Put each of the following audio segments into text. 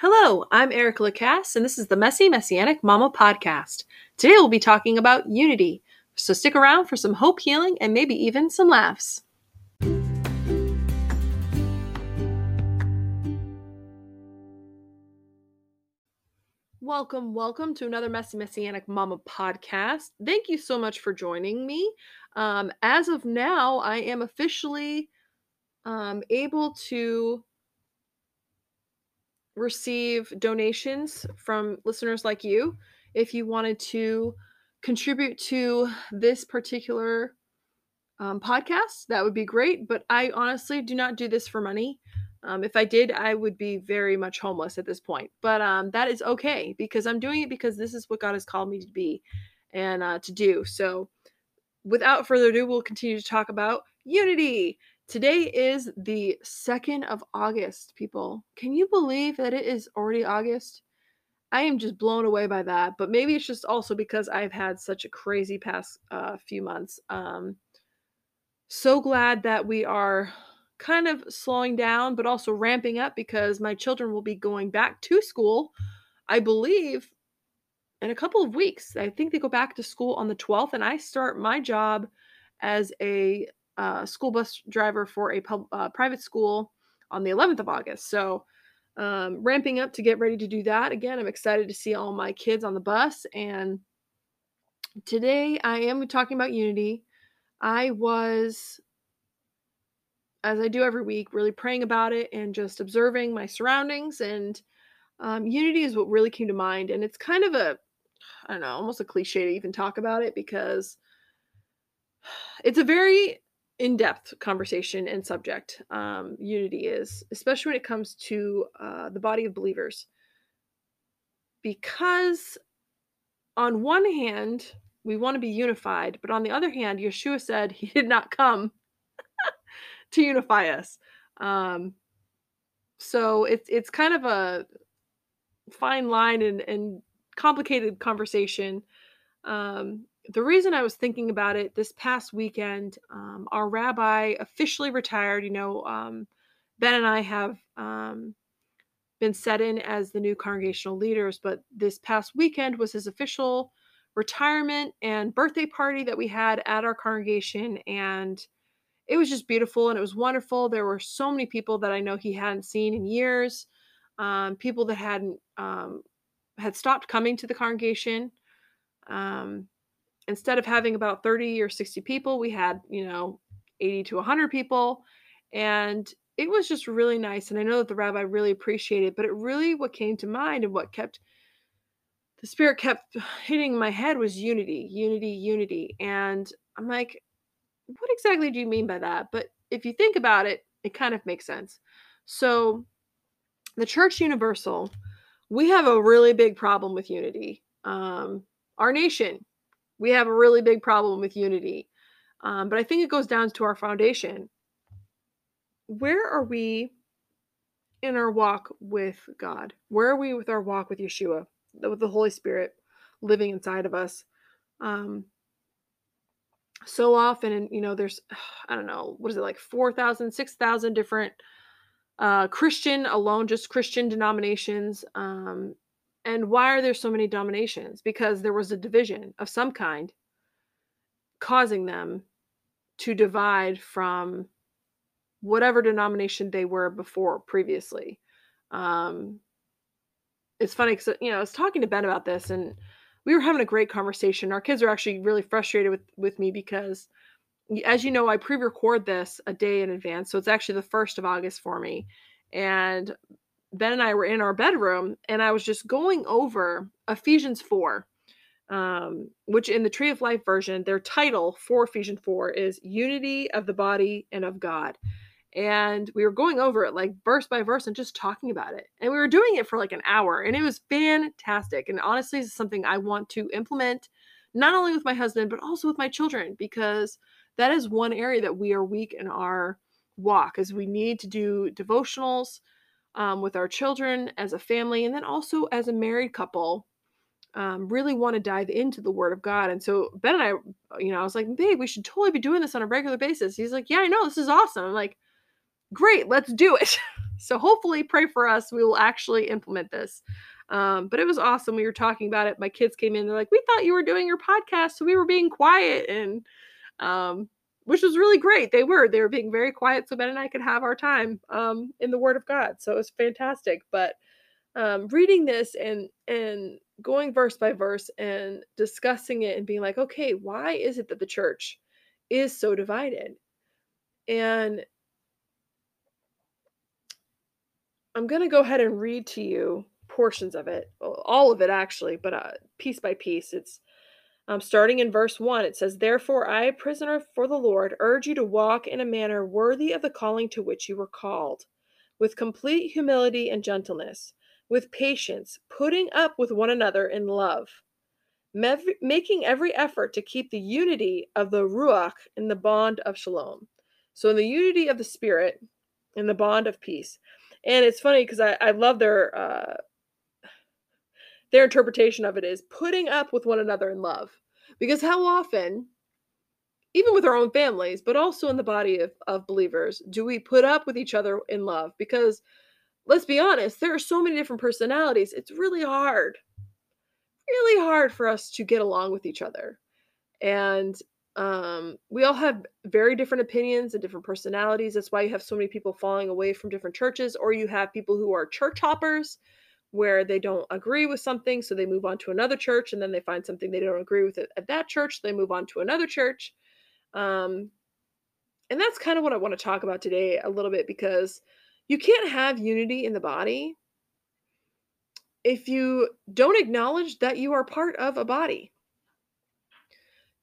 Hello, I'm Erica Lacasse, and this is the Messy Messianic Mama podcast. Today we'll be talking about unity, so stick around for some hope healing and maybe even some laughs. Welcome, welcome to another Messy Messianic Mama podcast. Thank you so much for joining me. Um, as of now, I am officially um, able to receive donations from listeners like you. If you wanted to contribute to this particular um, podcast, that would be great. But I honestly do not do this for money. Um, if I did, I would be very much homeless at this point. But um, that is okay because I'm doing it because this is what God has called me to be and uh, to do. So, without further ado, we'll continue to talk about unity. Today is the 2nd of August, people. Can you believe that it is already August? I am just blown away by that, but maybe it's just also because I've had such a crazy past uh, few months. Um, so glad that we are kind of slowing down, but also ramping up because my children will be going back to school, I believe, in a couple of weeks. I think they go back to school on the 12th, and I start my job as a uh, school bus driver for a pub, uh, private school on the 11th of August. So, um, ramping up to get ready to do that. Again, I'm excited to see all my kids on the bus. And today I am talking about Unity. I was, as I do every week, really praying about it and just observing my surroundings. And um, Unity is what really came to mind. And it's kind of a, I don't know, almost a cliche to even talk about it because it's a very in-depth conversation and subject um, unity is especially when it comes to uh, the body of believers. Because on one hand we want to be unified but on the other hand yeshua said he did not come to unify us. Um, so it's it's kind of a fine line and, and complicated conversation. Um, the reason I was thinking about it this past weekend, um, our rabbi officially retired. You know, um, Ben and I have um, been set in as the new congregational leaders, but this past weekend was his official retirement and birthday party that we had at our congregation. And it was just beautiful and it was wonderful. There were so many people that I know he hadn't seen in years, um, people that hadn't um, had stopped coming to the congregation. Um, instead of having about 30 or 60 people, we had, you know, 80 to 100 people. And it was just really nice. And I know that the rabbi really appreciated, it, but it really what came to mind and what kept the spirit kept hitting my head was unity, unity, unity. And I'm like, what exactly do you mean by that? But if you think about it, it kind of makes sense. So, the Church Universal, we have a really big problem with unity. Um, our nation we have a really big problem with unity. Um, but I think it goes down to our foundation. Where are we in our walk with God? Where are we with our walk with Yeshua, with the Holy Spirit living inside of us? Um, so often, and you know, there's, I don't know, what is it, like 4,000, 6,000 different uh, Christian alone, just Christian denominations. Um, and why are there so many dominations? Because there was a division of some kind causing them to divide from whatever denomination they were before previously. Um, it's funny because you know I was talking to Ben about this, and we were having a great conversation. Our kids are actually really frustrated with with me because, as you know, I pre-record this a day in advance, so it's actually the first of August for me. And Ben and I were in our bedroom and I was just going over Ephesians 4, um, which in the Tree of Life version, their title for Ephesians 4 is Unity of the Body and of God. And we were going over it like verse by verse and just talking about it. And we were doing it for like an hour and it was fantastic. And honestly, it's something I want to implement not only with my husband, but also with my children because that is one area that we are weak in our walk is we need to do devotionals um, with our children as a family, and then also as a married couple, um, really want to dive into the Word of God. And so Ben and I, you know, I was like, babe, we should totally be doing this on a regular basis. He's like, yeah, I know, this is awesome. I'm like, great, let's do it. So hopefully, pray for us. We will actually implement this. Um, but it was awesome. We were talking about it. My kids came in. They're like, "We thought you were doing your podcast, so we were being quiet," and um, which was really great. They were. They were being very quiet, so Ben and I could have our time um, in the Word of God. So it was fantastic. But um, reading this and and going verse by verse and discussing it and being like, okay, why is it that the church is so divided? And I'm going to go ahead and read to you portions of it, all of it actually, but uh, piece by piece. It's um, starting in verse 1. It says, Therefore, I, prisoner for the Lord, urge you to walk in a manner worthy of the calling to which you were called, with complete humility and gentleness, with patience, putting up with one another in love, making every effort to keep the unity of the Ruach in the bond of shalom. So, in the unity of the Spirit, in the bond of peace. And it's funny because I, I love their uh, their interpretation of it is putting up with one another in love. Because how often, even with our own families, but also in the body of, of believers, do we put up with each other in love? Because let's be honest, there are so many different personalities. It's really hard, really hard for us to get along with each other. And um, we all have very different opinions and different personalities. That's why you have so many people falling away from different churches, or you have people who are church hoppers where they don't agree with something, so they move on to another church, and then they find something they don't agree with at that church, they move on to another church. Um, and that's kind of what I want to talk about today a little bit because you can't have unity in the body if you don't acknowledge that you are part of a body.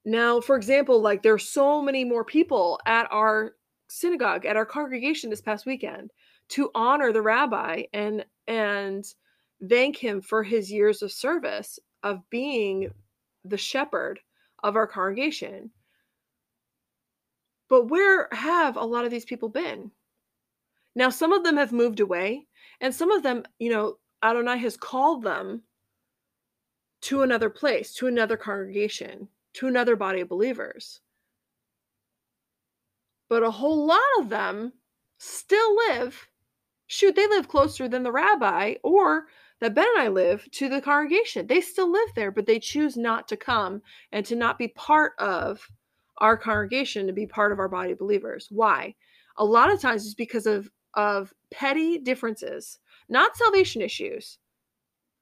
Now, for example, like there's so many more people at our synagogue, at our congregation this past weekend to honor the rabbi and and thank him for his years of service of being the shepherd of our congregation. But where have a lot of these people been? Now, some of them have moved away, and some of them, you know, Adonai has called them to another place, to another congregation, to another body of believers. But a whole lot of them still live, shoot, they live closer than the rabbi or that Ben and I live to the congregation. They still live there, but they choose not to come and to not be part of our congregation, to be part of our body of believers. Why? A lot of times it's because of of petty differences, not salvation issues,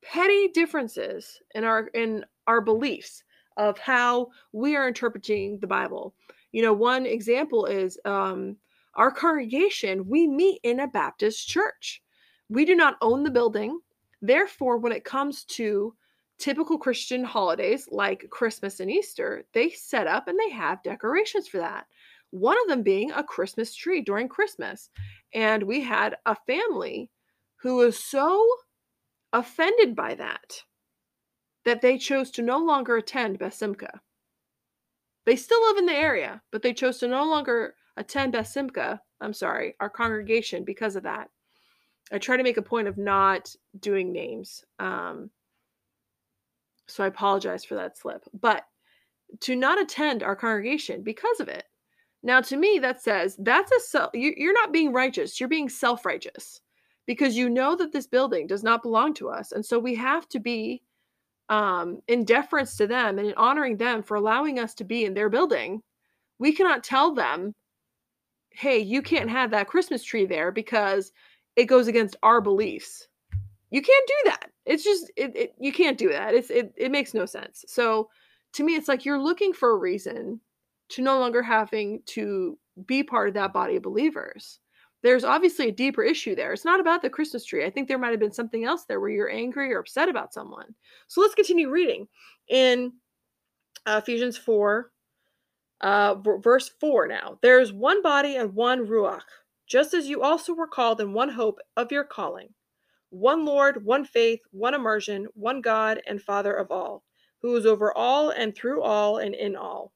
petty differences in our in our beliefs of how we are interpreting the Bible. You know, one example is um, our congregation, we meet in a Baptist church. We do not own the building. Therefore, when it comes to typical Christian holidays like Christmas and Easter, they set up and they have decorations for that. One of them being a Christmas tree during Christmas. And we had a family who was so offended by that that they chose to no longer attend Beth Simcha. They still live in the area, but they chose to no longer attend Beth Simcha, I'm sorry, our congregation because of that. I try to make a point of not doing names. Um, so I apologize for that slip. But to not attend our congregation because of it. Now, to me, that says that's a self, you, you're not being righteous. You're being self righteous because you know that this building does not belong to us. And so we have to be um, in deference to them and in honoring them for allowing us to be in their building. We cannot tell them, hey, you can't have that Christmas tree there because it goes against our beliefs. You can't do that. It's just it, it you can't do that. It's it it makes no sense. So to me it's like you're looking for a reason to no longer having to be part of that body of believers. There's obviously a deeper issue there. It's not about the Christmas tree. I think there might have been something else there where you're angry or upset about someone. So let's continue reading. In uh, Ephesians 4, uh, verse 4 now. There's one body and one Ruach just as you also were called in one hope of your calling one Lord, one faith, one immersion, one God and Father of all, who is over all and through all and in all.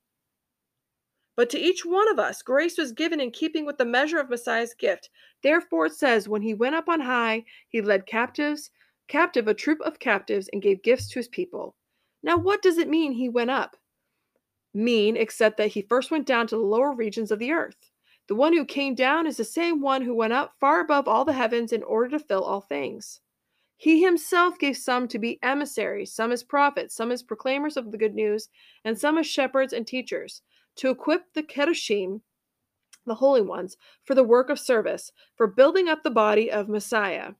But to each one of us, grace was given in keeping with the measure of Messiah's gift. Therefore it says, when he went up on high, he led captives, captive a troop of captives, and gave gifts to his people. Now, what does it mean he went up? Mean, except that he first went down to the lower regions of the earth. The one who came down is the same one who went up far above all the heavens in order to fill all things. He himself gave some to be emissaries, some as prophets, some as proclaimers of the good news, and some as shepherds and teachers, to equip the Kedoshim, the holy ones, for the work of service, for building up the body of Messiah.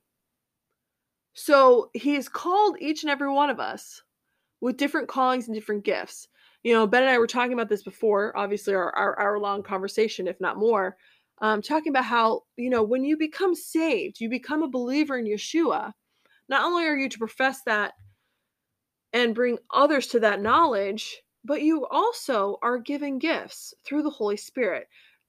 So he has called each and every one of us with different callings and different gifts. You know, Ben and I were talking about this before, obviously, our, our hour long conversation, if not more, um, talking about how, you know, when you become saved, you become a believer in Yeshua, not only are you to profess that and bring others to that knowledge, but you also are given gifts through the Holy Spirit.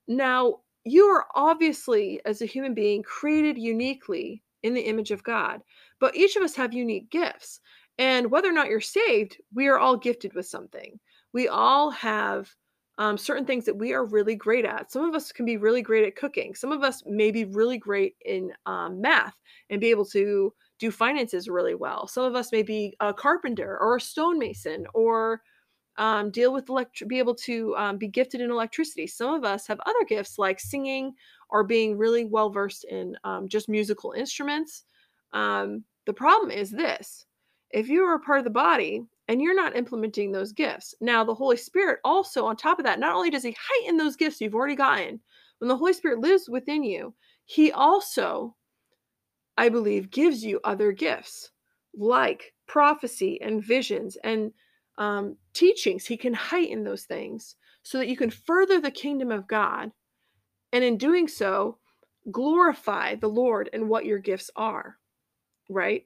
Now, you are obviously, as a human being, created uniquely in the image of God, but each of us have unique gifts. And whether or not you're saved, we are all gifted with something. We all have um, certain things that we are really great at. Some of us can be really great at cooking. Some of us may be really great in um, math and be able to do finances really well. Some of us may be a carpenter or a stonemason or um, deal with elect- be able to um, be gifted in electricity. Some of us have other gifts like singing or being really well versed in um, just musical instruments. Um, the problem is this if you are a part of the body and you're not implementing those gifts, now the Holy Spirit also, on top of that, not only does He heighten those gifts you've already gotten, when the Holy Spirit lives within you, He also, I believe, gives you other gifts like prophecy and visions and um, teachings, he can heighten those things so that you can further the kingdom of God. And in doing so, glorify the Lord and what your gifts are, right?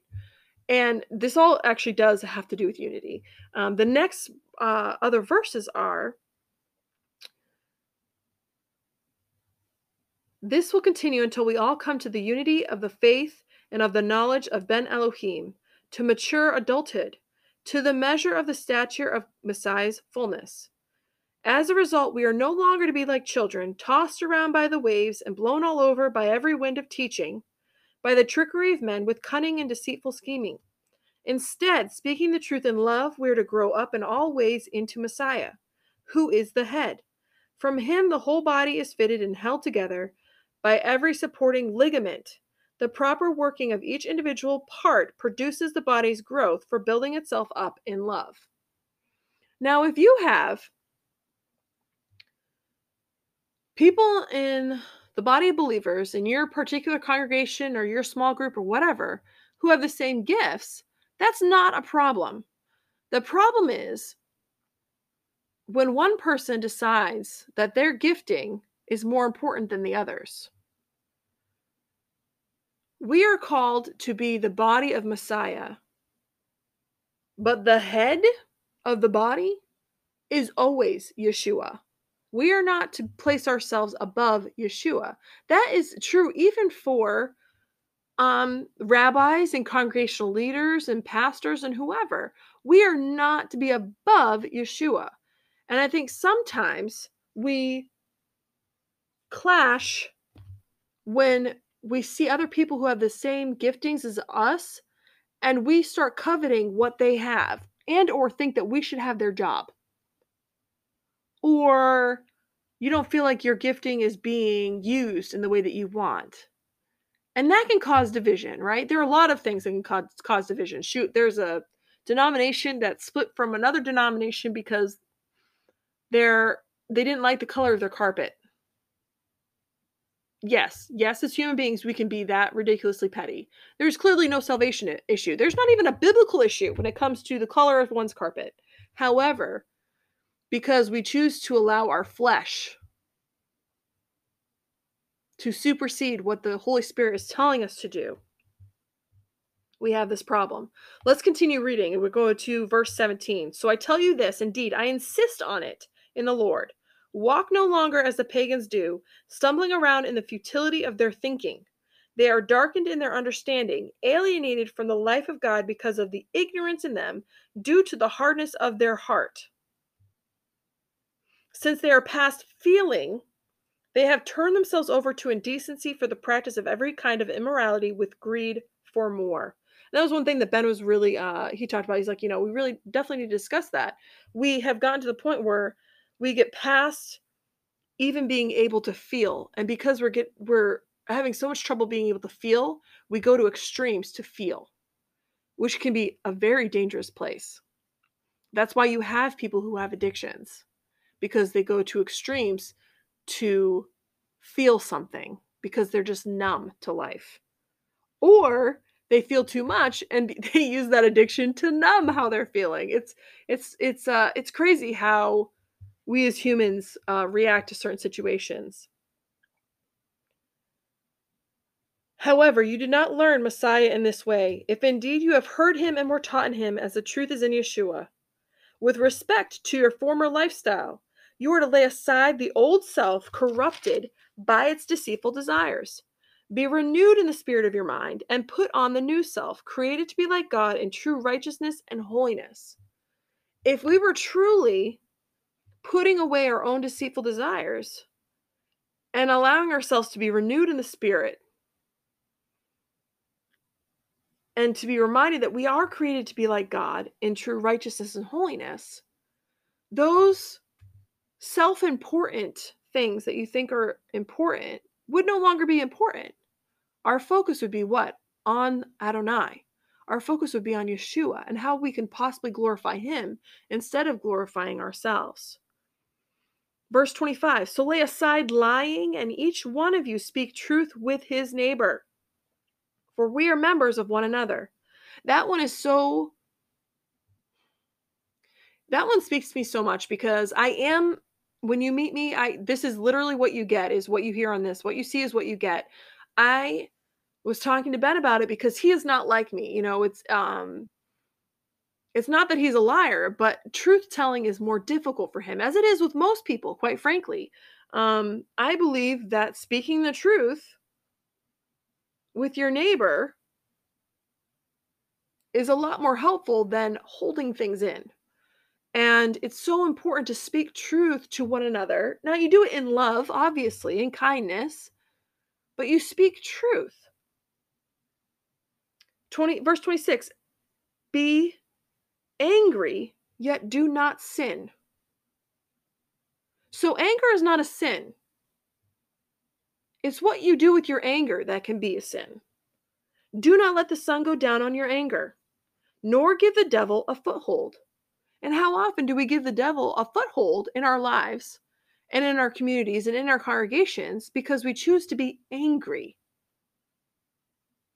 And this all actually does have to do with unity. Um, the next uh, other verses are This will continue until we all come to the unity of the faith and of the knowledge of Ben Elohim, to mature adulthood to the measure of the stature of Messiah's fullness. As a result, we are no longer to be like children, tossed around by the waves and blown all over by every wind of teaching, by the trickery of men with cunning and deceitful scheming. Instead, speaking the truth in love, we are to grow up in all ways into Messiah, who is the head. From him, the whole body is fitted and held together by every supporting ligament the proper working of each individual part produces the body's growth for building itself up in love. Now, if you have people in the body of believers in your particular congregation or your small group or whatever who have the same gifts, that's not a problem. The problem is when one person decides that their gifting is more important than the others. We are called to be the body of Messiah. But the head of the body is always Yeshua. We are not to place ourselves above Yeshua. That is true even for um, rabbis and congregational leaders and pastors and whoever. We are not to be above Yeshua. And I think sometimes we clash when we see other people who have the same giftings as us and we start coveting what they have and or think that we should have their job or you don't feel like your gifting is being used in the way that you want and that can cause division right there are a lot of things that can cause, cause division shoot there's a denomination that split from another denomination because they're they didn't like the color of their carpet yes, yes, as human beings, we can be that ridiculously petty. There's clearly no salvation issue. There's not even a biblical issue when it comes to the color of one's carpet. However, because we choose to allow our flesh to supersede what the Holy Spirit is telling us to do, we have this problem. Let's continue reading and we go to verse 17. So I tell you this, indeed, I insist on it in the Lord Walk no longer as the pagans do, stumbling around in the futility of their thinking. They are darkened in their understanding, alienated from the life of God because of the ignorance in them due to the hardness of their heart. Since they are past feeling, they have turned themselves over to indecency for the practice of every kind of immorality with greed for more. And that was one thing that Ben was really uh he talked about. He's like, you know, we really definitely need to discuss that. We have gotten to the point where we get past even being able to feel. And because we're get we're having so much trouble being able to feel, we go to extremes to feel, which can be a very dangerous place. That's why you have people who have addictions because they go to extremes to feel something because they're just numb to life. Or they feel too much and they use that addiction to numb how they're feeling. It's it's it's uh it's crazy how we as humans uh, react to certain situations. However, you did not learn Messiah in this way, if indeed you have heard him and were taught in him as the truth is in Yeshua. With respect to your former lifestyle, you are to lay aside the old self corrupted by its deceitful desires. Be renewed in the spirit of your mind and put on the new self, created to be like God in true righteousness and holiness. If we were truly putting away our own deceitful desires and allowing ourselves to be renewed in the spirit and to be reminded that we are created to be like God in true righteousness and holiness, those self important things that you think are important would no longer be important. Our focus would be what? On Adonai. Our focus would be on Yeshua and how we can possibly glorify Him instead of glorifying ourselves. Verse 25 So lay aside lying, and each one of you speak truth with his neighbor, for we are members of one another. That one is so. That one speaks to me so much because I am when you meet me, I this is literally what you get is what you hear on this. What you see is what you get. I was talking to Ben about it because he is not like me. You know, it's um it's not that he's a liar, but truth telling is more difficult for him, as it is with most people, quite frankly. Um, I believe that speaking the truth with your neighbor is a lot more helpful than holding things in. And it's so important to speak truth to one another. Now, you do it in love, obviously, in kindness, but you speak truth. 20 verse 26 be angry yet do not sin so anger is not a sin it's what you do with your anger that can be a sin do not let the sun go down on your anger nor give the devil a foothold and how often do we give the devil a foothold in our lives and in our communities and in our congregations because we choose to be angry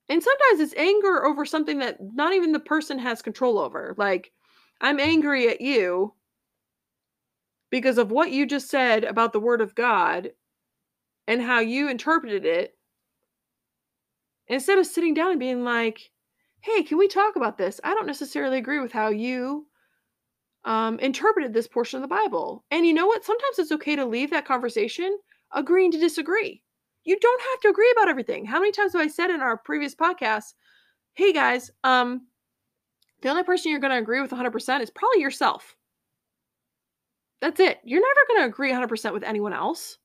and sometimes it's anger over something that not even the person has control over. Like, I'm angry at you because of what you just said about the word of God and how you interpreted it. Instead of sitting down and being like, hey, can we talk about this? I don't necessarily agree with how you um, interpreted this portion of the Bible. And you know what? Sometimes it's okay to leave that conversation agreeing to disagree. You don't have to agree about everything. How many times have I said in our previous podcast, hey guys, um, the only person you're going to agree with 100% is probably yourself. That's it. You're never going to agree 100% with anyone else.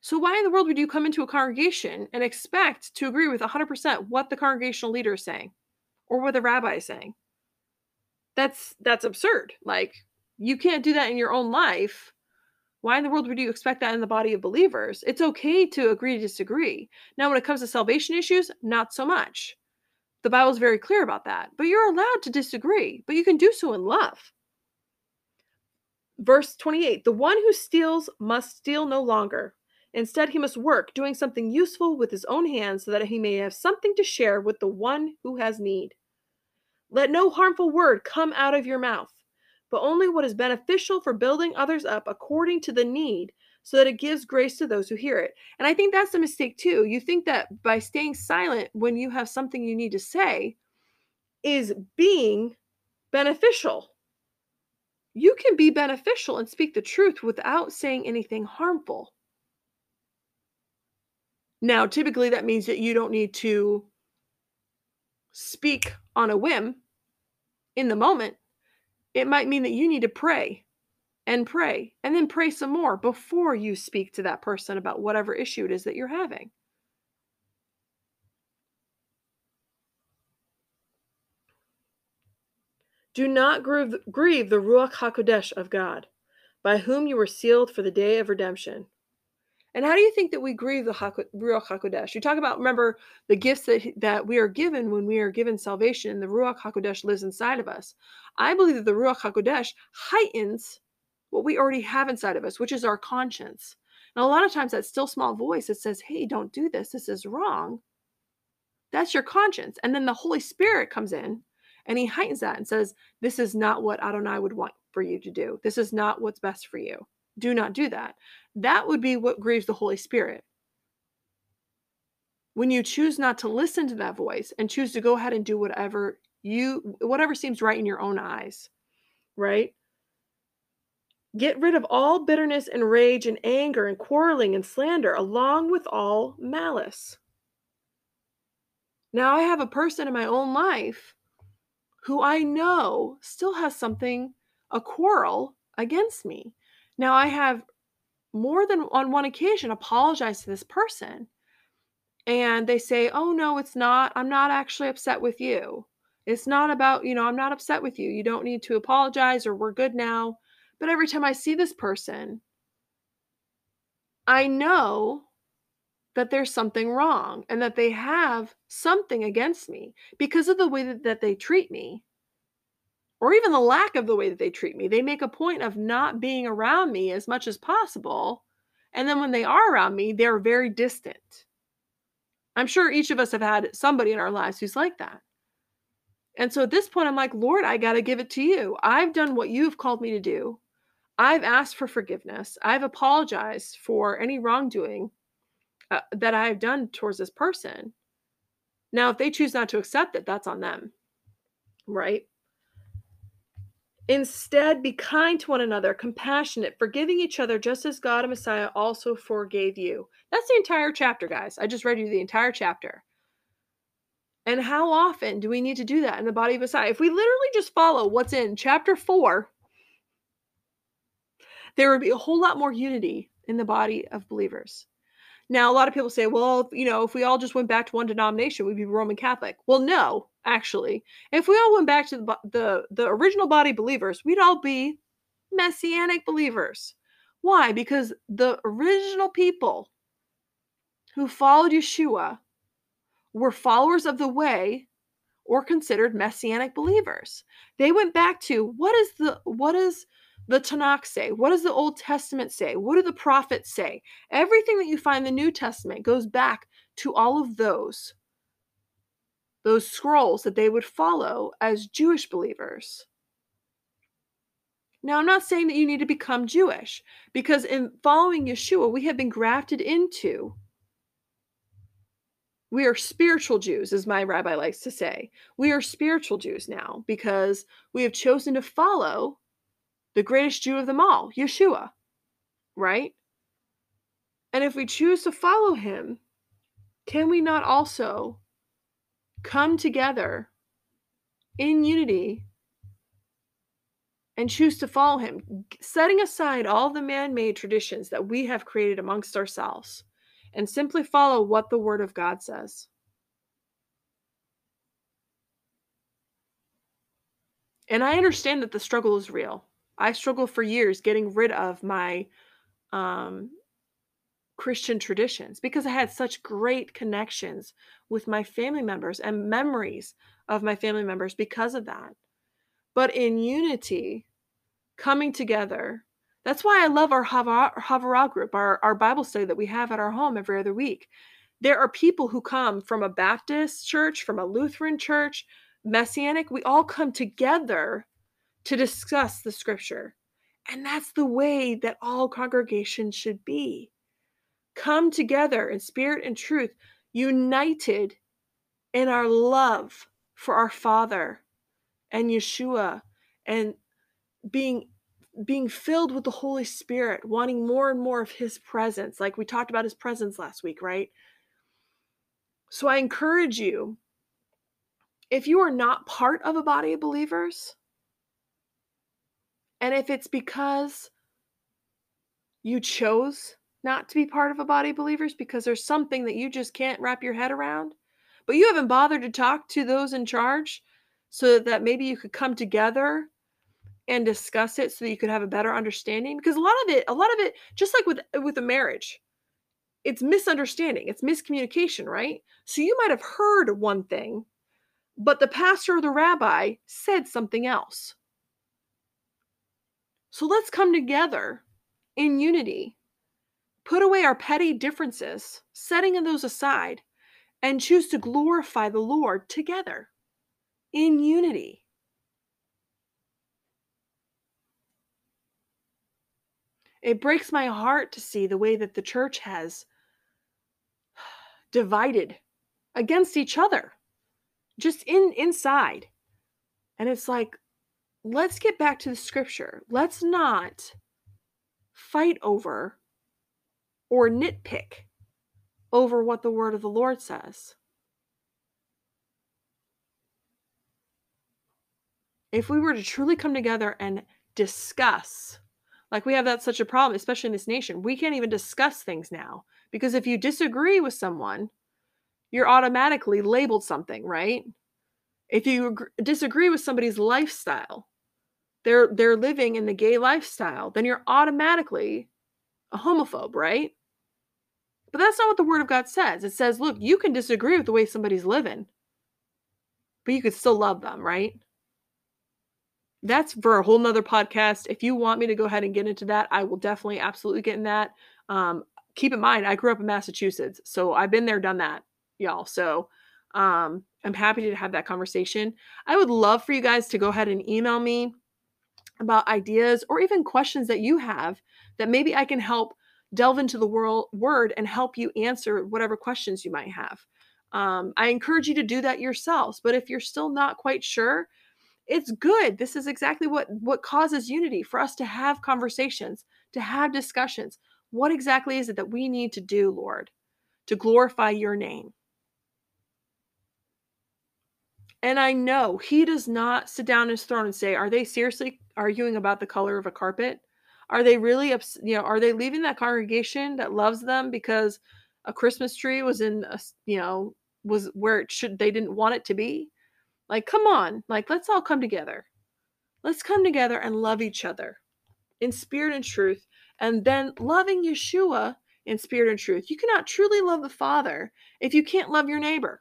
So, why in the world would you come into a congregation and expect to agree with 100% what the congregational leader is saying or what the rabbi is saying? That's that's absurd. Like you can't do that in your own life why in the world would you expect that in the body of believers? It's okay to agree to disagree. Now, when it comes to salvation issues, not so much. The Bible's very clear about that. But you're allowed to disagree, but you can do so in love. Verse 28 The one who steals must steal no longer. Instead, he must work, doing something useful with his own hands so that he may have something to share with the one who has need. Let no harmful word come out of your mouth but only what is beneficial for building others up according to the need so that it gives grace to those who hear it. And I think that's a mistake too. You think that by staying silent when you have something you need to say is being beneficial. You can be beneficial and speak the truth without saying anything harmful. Now, typically that means that you don't need to speak on a whim in the moment it might mean that you need to pray and pray and then pray some more before you speak to that person about whatever issue it is that you're having. Do not grieve, grieve the Ruach HaKodesh of God, by whom you were sealed for the day of redemption. And how do you think that we grieve the Ruach HaKodesh? You talk about, remember, the gifts that, that we are given when we are given salvation, and the Ruach HaKodesh lives inside of us. I believe that the Ruach HaKodesh heightens what we already have inside of us, which is our conscience. And a lot of times that still small voice that says, hey, don't do this, this is wrong. That's your conscience. And then the Holy Spirit comes in and he heightens that and says, this is not what Adonai would want for you to do. This is not what's best for you. Do not do that. That would be what grieves the Holy Spirit. When you choose not to listen to that voice and choose to go ahead and do whatever you whatever seems right in your own eyes, right? Get rid of all bitterness and rage and anger and quarreling and slander, along with all malice. Now, I have a person in my own life who I know still has something, a quarrel against me. Now, I have more than on one occasion apologized to this person. And they say, Oh, no, it's not. I'm not actually upset with you. It's not about, you know, I'm not upset with you. You don't need to apologize or we're good now. But every time I see this person, I know that there's something wrong and that they have something against me because of the way that, they treat me or even the lack of the way that they treat me. They make a point of not being around me as much as possible. And then when they are around me, they're very distant. I'm sure each of us have had somebody in our lives who's like that. And so at this point, I'm like, Lord, I got to give it to you. I've done what you've called me to do. I've asked for forgiveness. I've apologized for any wrongdoing uh, that I've done towards this person. Now, if they choose not to accept it, that's on them, right? Instead, be kind to one another, compassionate, forgiving each other, just as God and Messiah also forgave you. That's the entire chapter, guys. I just read you the entire chapter. And how often do we need to do that in the body of Messiah? If we literally just follow what's in chapter four, there would be a whole lot more unity in the body of believers. Now, a lot of people say, well, you know, if we all just went back to one denomination, we'd be Roman Catholic. Well, no, actually. If we all went back to the, the, the original body believers, we'd all be messianic believers. Why? Because the original people who followed Yeshua were followers of the way or considered messianic believers. They went back to what is the what is the Tanakh say? What does the Old Testament say? What do the prophets say? Everything that you find in the New Testament goes back to all of those those scrolls that they would follow as Jewish believers. Now, I'm not saying that you need to become Jewish because in following Yeshua, we have been grafted into. We are spiritual Jews, as my rabbi likes to say. We are spiritual Jews now because we have chosen to follow the greatest Jew of them all, Yeshua, right? And if we choose to follow him, can we not also come together in unity and choose to follow him, setting aside all the man made traditions that we have created amongst ourselves and simply follow what the Word of God says? And I understand that the struggle is real. I struggled for years getting rid of my um, Christian traditions because I had such great connections with my family members and memories of my family members because of that. But in unity, coming together, that's why I love our Havurah group, our, our Bible study that we have at our home every other week. There are people who come from a Baptist church, from a Lutheran church, Messianic. We all come together to discuss the scripture. And that's the way that all congregations should be. Come together in spirit and truth, united in our love for our Father and Yeshua and being being filled with the Holy Spirit, wanting more and more of his presence. Like we talked about his presence last week, right? So I encourage you if you are not part of a body of believers, and if it's because you chose not to be part of a body of believers because there's something that you just can't wrap your head around, but you haven't bothered to talk to those in charge so that maybe you could come together and discuss it so that you could have a better understanding because a lot of it a lot of it just like with with a marriage it's misunderstanding it's miscommunication right? So you might have heard one thing but the pastor or the rabbi said something else. So let's come together in unity put away our petty differences setting those aside and choose to glorify the lord together in unity It breaks my heart to see the way that the church has divided against each other just in inside. And it's like let's get back to the scripture. Let's not fight over or nitpick over what the word of the Lord says. If we were to truly come together and discuss like we have that such a problem, especially in this nation. We can't even discuss things now because if you disagree with someone, you're automatically labeled something, right? If you ag- disagree with somebody's lifestyle, they're they're living in the gay lifestyle, then you're automatically a homophobe, right? But that's not what the word of God says. It says, look, you can disagree with the way somebody's living, but you could still love them, right? that's for a whole nother podcast. If you want me to go ahead and get into that, I will definitely absolutely get in that. Um, keep in mind, I grew up in Massachusetts, so I've been there, done that, y'all. So um, I'm happy to have that conversation. I would love for you guys to go ahead and email me about ideas or even questions that you have that maybe I can help delve into the world word and help you answer whatever questions you might have. Um, I encourage you to do that yourselves. But if you're still not quite sure, it's good this is exactly what what causes unity for us to have conversations to have discussions what exactly is it that we need to do lord to glorify your name and i know he does not sit down his throne and say are they seriously arguing about the color of a carpet are they really you know are they leaving that congregation that loves them because a christmas tree was in a you know was where it should they didn't want it to be like, come on, like, let's all come together. Let's come together and love each other in spirit and truth, and then loving Yeshua in spirit and truth. You cannot truly love the Father if you can't love your neighbor.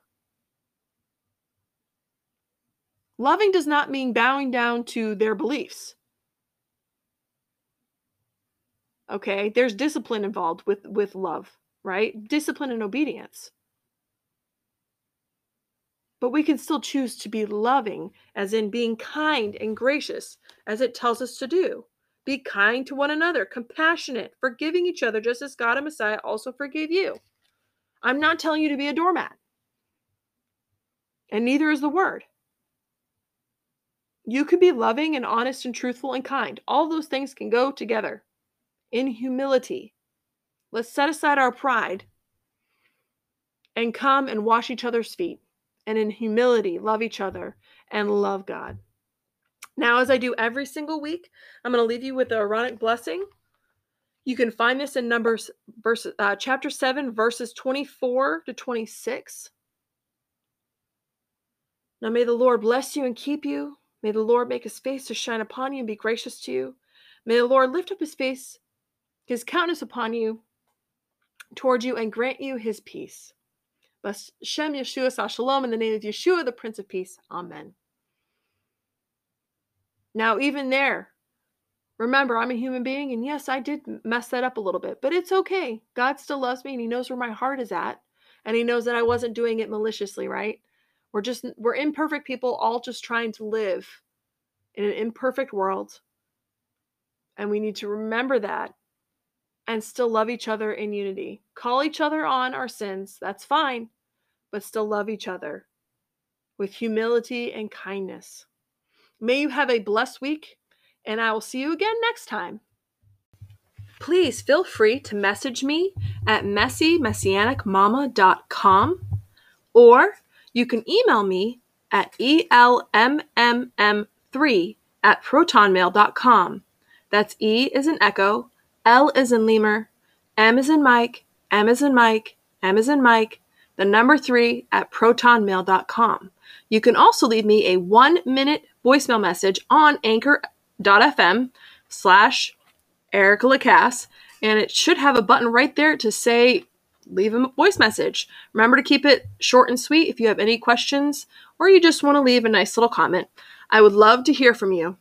Loving does not mean bowing down to their beliefs. Okay, there's discipline involved with with love, right? Discipline and obedience. But we can still choose to be loving, as in being kind and gracious, as it tells us to do. Be kind to one another, compassionate, forgiving each other, just as God and Messiah also forgave you. I'm not telling you to be a doormat, and neither is the word. You can be loving and honest and truthful and kind. All those things can go together in humility. Let's set aside our pride and come and wash each other's feet and in humility love each other and love God. Now, as I do every single week, I'm going to leave you with the Aaronic blessing. You can find this in Numbers, verse, uh, chapter 7, verses 24 to 26. Now, may the Lord bless you and keep you. May the Lord make his face to shine upon you and be gracious to you. May the Lord lift up his face, his countenance upon you, toward you, and grant you his peace. Shem Yeshua Shalom, in the name of Yeshua, the Prince of Peace. Amen. Now, even there, remember, I'm a human being, and yes, I did mess that up a little bit, but it's okay. God still loves me, and He knows where my heart is at, and He knows that I wasn't doing it maliciously, right? We're just, we're imperfect people, all just trying to live in an imperfect world. And we need to remember that and still love each other in unity. Call each other on our sins, that's fine, but still love each other with humility and kindness. May you have a blessed week, and I will see you again next time. Please feel free to message me at messymessianicmama.com or you can email me at elmmm3 at protonmail.com. That's E is an echo, L is in lemur, M is in Mike, M is in Mike, M is in Mike, the number three at protonmail.com. You can also leave me a one minute voicemail message on anchor.fm slash Erica Lacasse, and it should have a button right there to say leave a voice message. Remember to keep it short and sweet if you have any questions or you just want to leave a nice little comment. I would love to hear from you.